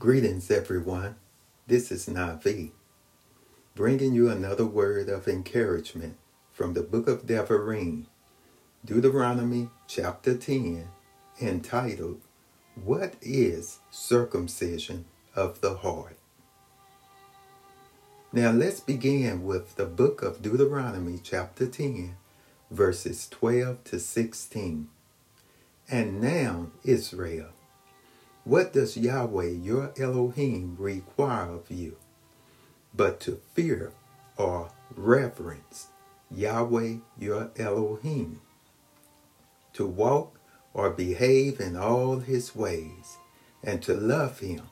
Greetings, everyone. This is Navi, bringing you another word of encouragement from the book of Devarim, Deuteronomy chapter 10, entitled, What is Circumcision of the Heart? Now let's begin with the book of Deuteronomy chapter 10, verses 12 to 16. And now, Israel, what does Yahweh your Elohim require of you? But to fear or reverence Yahweh your Elohim, to walk or behave in all his ways, and to love him,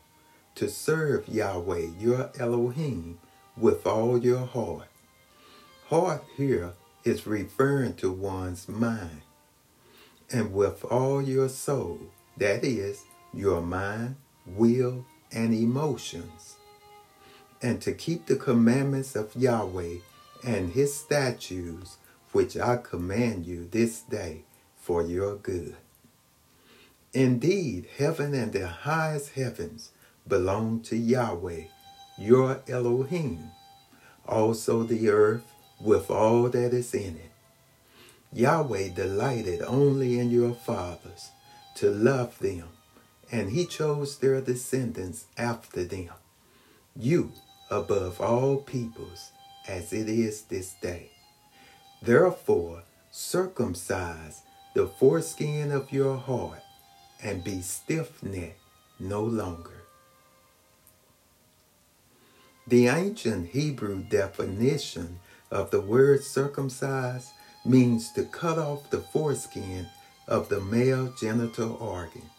to serve Yahweh your Elohim with all your heart. Heart here is referring to one's mind and with all your soul, that is, your mind, will, and emotions, and to keep the commandments of Yahweh and his statutes, which I command you this day for your good. Indeed, heaven and the highest heavens belong to Yahweh, your Elohim, also the earth with all that is in it Yahweh delighted only in your fathers to love them, and he chose their descendants after them, you above all peoples, as it is this day. Therefore, circumcise the foreskin of your heart, and be stiff necked no longer. The ancient Hebrew definition of the word circumcise means to cut off the foreskin of the male genital organ.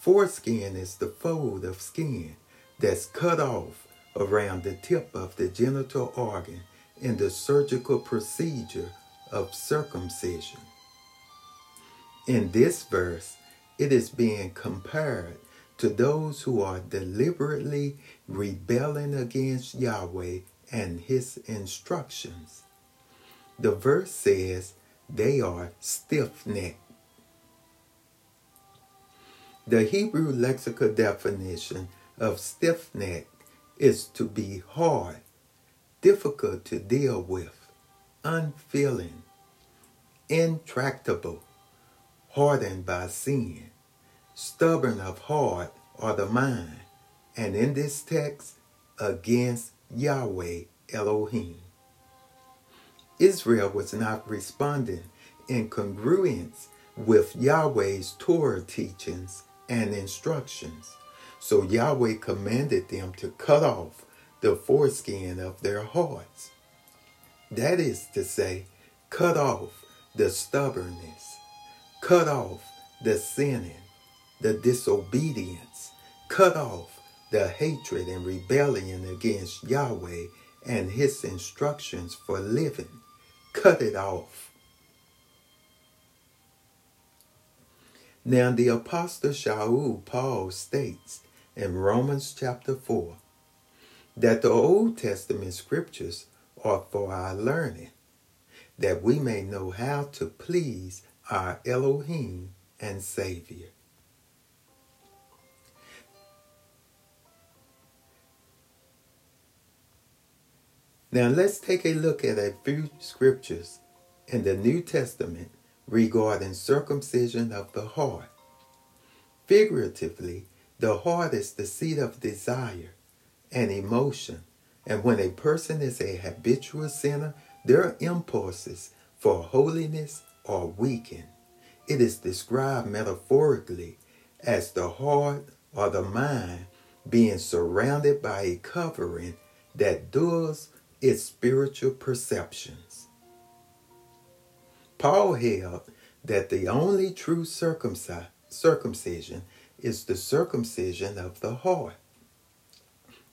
Foreskin is the fold of skin that's cut off around the tip of the genital organ in the surgical procedure of circumcision. In this verse, it is being compared to those who are deliberately rebelling against Yahweh and his instructions. The verse says they are stiff necked. The Hebrew lexical definition of stiff necked is to be hard, difficult to deal with, unfeeling, intractable, hardened by sin, stubborn of heart or the mind, and in this text, against Yahweh Elohim. Israel was not responding in congruence with Yahweh's Torah teachings and instructions. So Yahweh commanded them to cut off the foreskin of their hearts. That is to say, cut off the stubbornness, cut off the sinning, the disobedience, cut off the hatred and rebellion against Yahweh and his instructions for living cut it off. Now, the Apostle Shaul Paul states in Romans chapter 4 that the Old Testament scriptures are for our learning, that we may know how to please our Elohim and Savior. Now let's take a look at a few scriptures in the New Testament regarding circumcision of the heart. Figuratively, the heart is the seat of desire and emotion, and when a person is a habitual sinner, their impulses for holiness are weakened. It is described metaphorically as the heart or the mind being surrounded by a covering that dulls its spiritual perceptions. Paul held that the only true circumcision is the circumcision of the heart.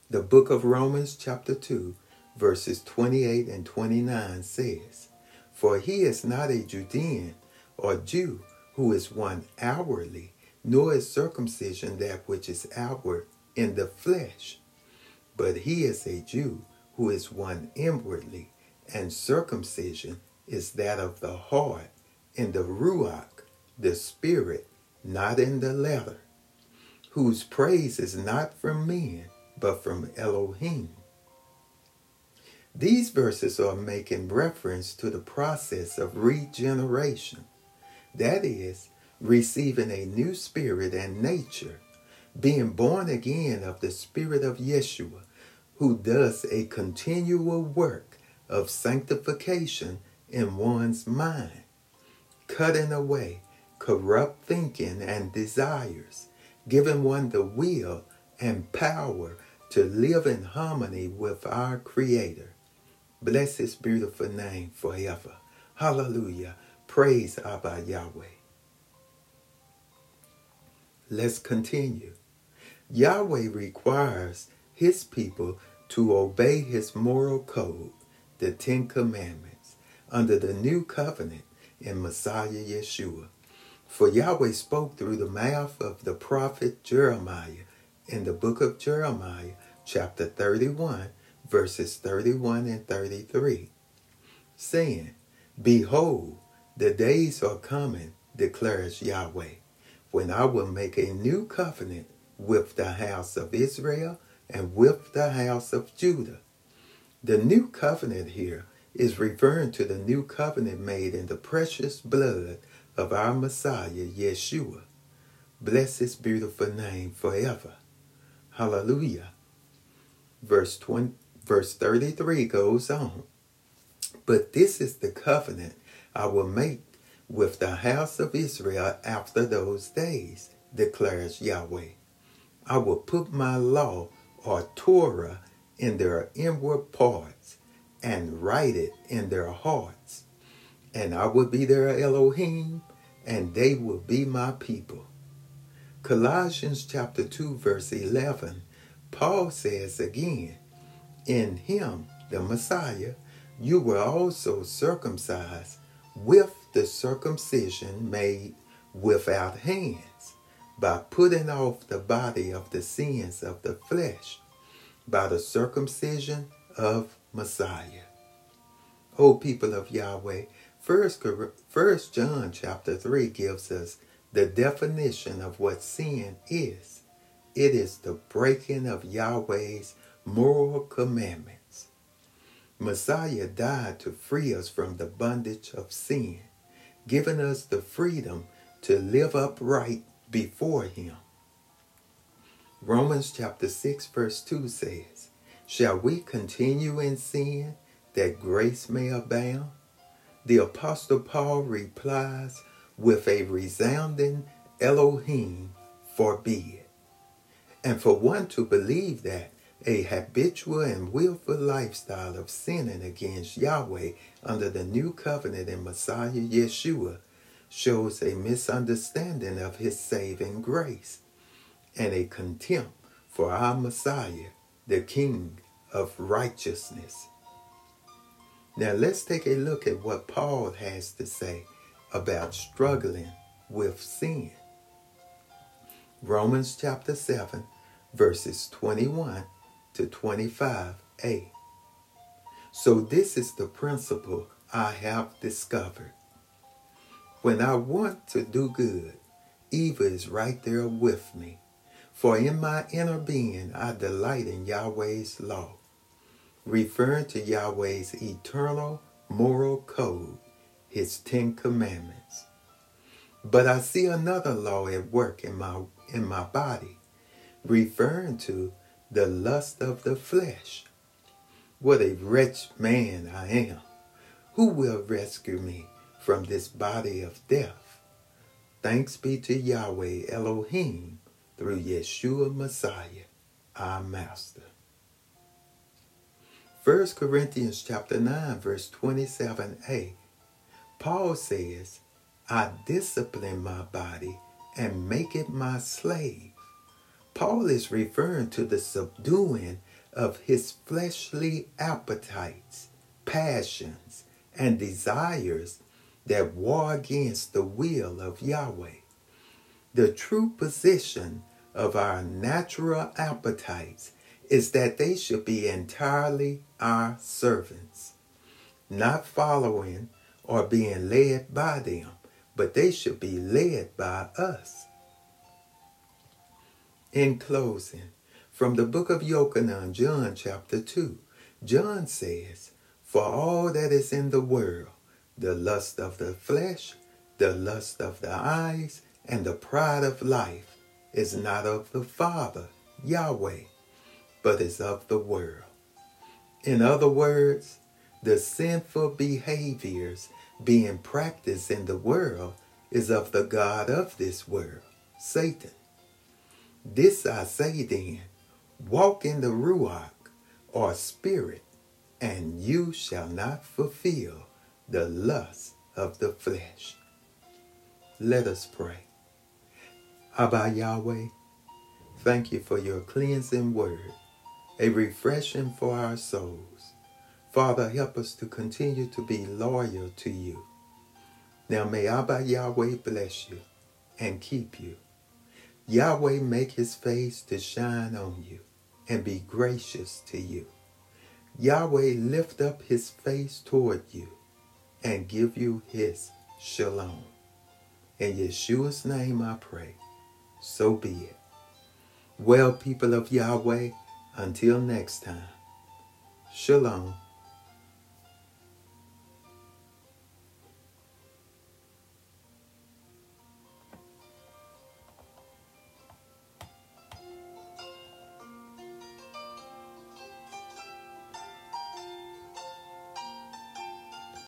The book of Romans, chapter 2, verses 28 and 29 says, For he is not a Judean or Jew who is one outwardly, nor is circumcision that which is outward in the flesh, but he is a Jew who is one inwardly, and circumcision is that of the heart, in the Ruach, the Spirit, not in the letter, whose praise is not from men, but from Elohim. These verses are making reference to the process of regeneration, that is, receiving a new spirit and nature, being born again of the Spirit of Yeshua, who does a continual work of sanctification in one's mind, cutting away corrupt thinking and desires, giving one the will and power to live in harmony with our Creator. Bless His beautiful name forever. Hallelujah. Praise Abba Yahweh. Let's continue. Yahweh requires His people to obey His moral code, the Ten Commandments, under the new covenant in Messiah Yeshua. For Yahweh spoke through the mouth of the prophet Jeremiah in the book of Jeremiah, chapter 31, verses 31 and 33, saying, Behold, the days are coming, declares Yahweh, when I will make a new covenant with the house of Israel and with the house of Judah. The new covenant here is referring to the new covenant made in the precious blood of our Messiah, Yeshua. Bless his beautiful name forever. Hallelujah. Verse 20, verse 33 goes on. But this is the covenant I will make with the house of Israel after those days, declares Yahweh. I will put my law or Torah in their inward parts and write it in their hearts. And I will be their Elohim, and they will be my people. Colossians chapter 2 verse 11, Paul says again, in him, the Messiah, you were also circumcised with the circumcision made without hands, by putting off the body of the sins of the flesh, by the circumcision of Messiah. O people of Yahweh, First, First John chapter 3 gives us the definition of what sin is. It is the breaking of Yahweh's moral commandments. Messiah died to free us from the bondage of sin, giving us the freedom to live upright before him. Romans chapter 6 verse 2 says, Shall we continue in sin that grace may abound? the Apostle Paul replies with a resounding Elohim forbid. And for one to believe that a habitual and willful lifestyle of sinning against Yahweh under the new covenant in Messiah Yeshua shows a misunderstanding of his saving grace and a contempt for our Messiah, the King of righteousness. Now let's take a look at what Paul has to say about struggling with sin. Romans chapter 7, verses 21 to 25a. So this is the principle I have discovered. When I want to do good, evil is right there with me. For in my inner being I delight in Yahweh's law referring to Yahweh's eternal moral code, his Ten Commandments. But I see another law at work in my, in my body, referring to the lust of the flesh. What a wretched man I am. Who will rescue me from this body of death? Thanks be to Yahweh Elohim through Yeshua Messiah, our Master. 1 Corinthians chapter 9 verse 27a. Paul says, I discipline my body and make it my slave. Paul is referring to the subduing of his fleshly appetites, passions, and desires that war against the will of Yahweh. The true position of our natural appetites is that they should be entirely our servants, not following or being led by them, but they should be led by us. In closing, from the book of Yochanan, John chapter 2, John says, For all that is in the world, the lust of the flesh, the lust of the eyes, and the pride of life is not of the Father, Yahweh, but is of the world. In other words, the sinful behaviors being practiced in the world is of the God of this world, Satan. This I say then, walk in the Ruach, or Spirit, and you shall not fulfill the lust of the flesh. Let us pray. Abba Yahweh, thank you for your cleansing word, a refreshing for our souls. Father, help us to continue to be loyal to you. Now may Abba Yahweh bless you and keep you. Yahweh make his face to shine on you and be gracious to you. Yahweh lift up his face toward you and give you his shalom. In Yeshua's name I pray. So be it. Well, people of Yahweh, until next time, shalom.